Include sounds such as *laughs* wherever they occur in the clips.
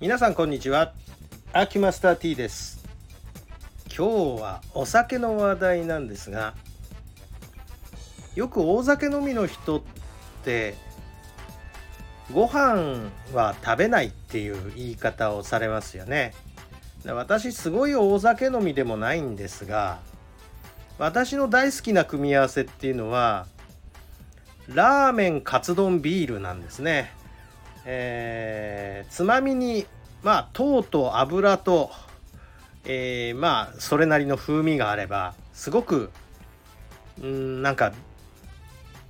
皆さんこんにちは。アキマスター T です。今日はお酒の話題なんですがよく大酒飲みの人ってご飯は食べないっていう言い方をされますよね。私すごい大酒飲みでもないんですが私の大好きな組み合わせっていうのはラーメンカツ丼ビールなんですね。えー、つまみにまあ糖と油と、えー、まあそれなりの風味があればすごくうんなんか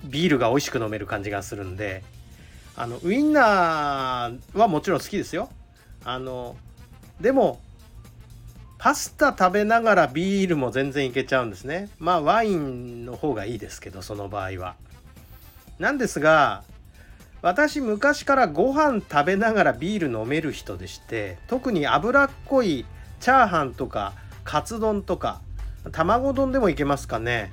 ビールが美味しく飲める感じがするんであのウインナーはもちろん好きですよ。あのでもパスタ食べながらビールも全然いけちゃうんですね。まあワインの方がいいですけどその場合は。なんですが私昔からご飯食べながらビール飲める人でして特に脂っこいチャーハンとかカツ丼とか卵丼でもいけますかね。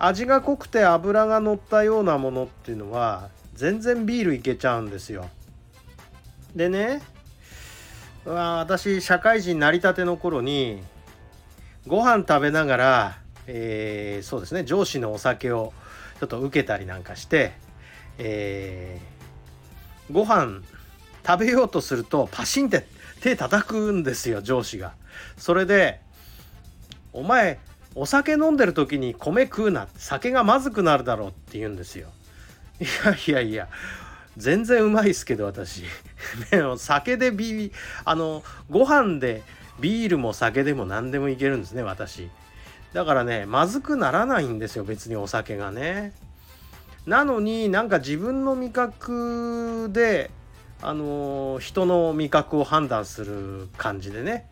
味が濃くて脂が乗ったようなものっていうのは全然ビールいけちゃうんですよ。でね私社会人成り立ての頃にご飯食べながら、えー、そうですね上司のお酒をちょっと受けたりなんかしてえー、ご飯食べようとするとパシンって手叩くんですよ上司が。それで「お前お酒飲んでる時に米食うな酒がまずくなるだろう」って言うんですよ。いやいやいや全然うまいっすけど私 *laughs* 酒でビあのご飯でビールも酒でも何でもいけるんですね私だからねまずくならないんですよ別にお酒がねなのになんか自分の味覚であの人の味覚を判断する感じでね。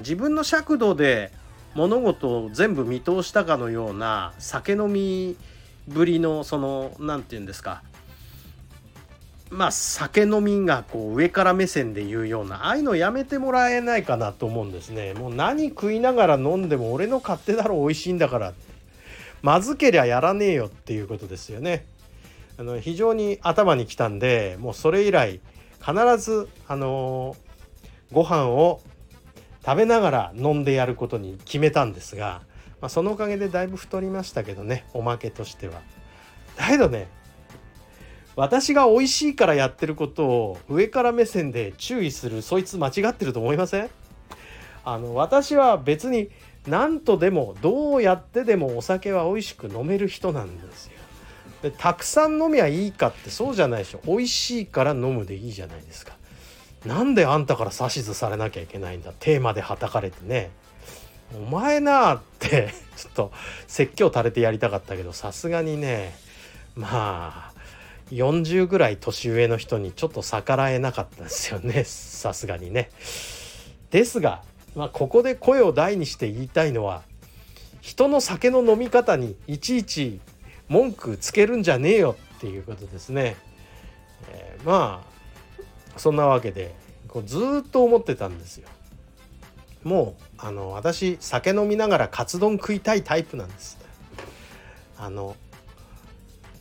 自分の尺度で物事を全部見通したかのような酒飲みぶりのその何て言うんですか。まあ酒飲みがこう上から目線で言うようなああいうのやめてもらえないかなと思うんですね。もう何食いながら飲んでも俺の勝手だろ美味しいんだから。まずけりゃやらねえよっていうことですよね。あの非常に頭にきたんでもうそれ以来必ずあのご飯を食べながら飲んでやることに決めたんですが、まあ、そのおかげでだいぶ太りましたけどねおまけとしては。だけどね私が美味しいからやってることを上から目線で注意するそいつ間違ってると思いません？あの私は別に何とでもどうやってでもお酒は美味しく飲める人なんですよ。でたくさん飲みゃいいかってそうじゃないでしょ。美味しいから飲むでいいじゃないですか。なんであんたから指図されなきゃいけないんだ。テーマではたかれてね。お前なあって *laughs* ちょっと説教垂れてやりたかったけどさすがにねまあ40ぐらい年上の人にちょっと逆らえなかったですよね。さすがにね。ですが、まあ、ここで声を大にして言いたいのは人の酒の飲み方にいちいち文句つけるんじゃねえよっていうことですね。えー、まあそんなわけでこうずっと思ってたんですよ。もうあの私酒飲みながらカツ丼食いたいタイプなんです。あの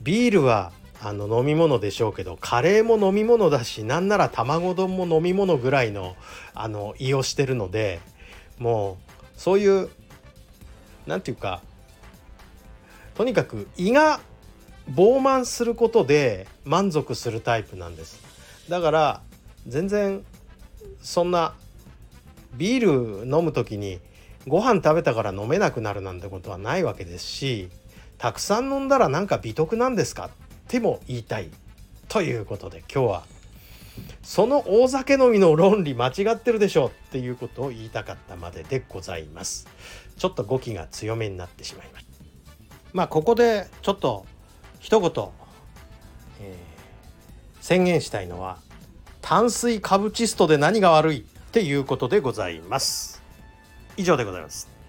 ビールはあの飲み物でしょうけどカレーも飲み物だしなんなら卵丼も飲み物ぐらいのあの胃をしてるのでもうそういう何て言うかとにかく胃が膨満することで満足するタイプなんです。だから全然そんなビール飲む時にご飯食べたから飲めなくなるなんてことはないわけですしたくさん飲んだらなんか美徳なんですかっても言いたいということで今日はその大酒飲みの論理間違ってるでしょっていうことを言いたかったまででございます。ちょっと語気が強めになってしまいました。まあここでちょっと一言、えー、宣言したいのは炭水化物チストで何が悪いっていうことでございます。以上でございます。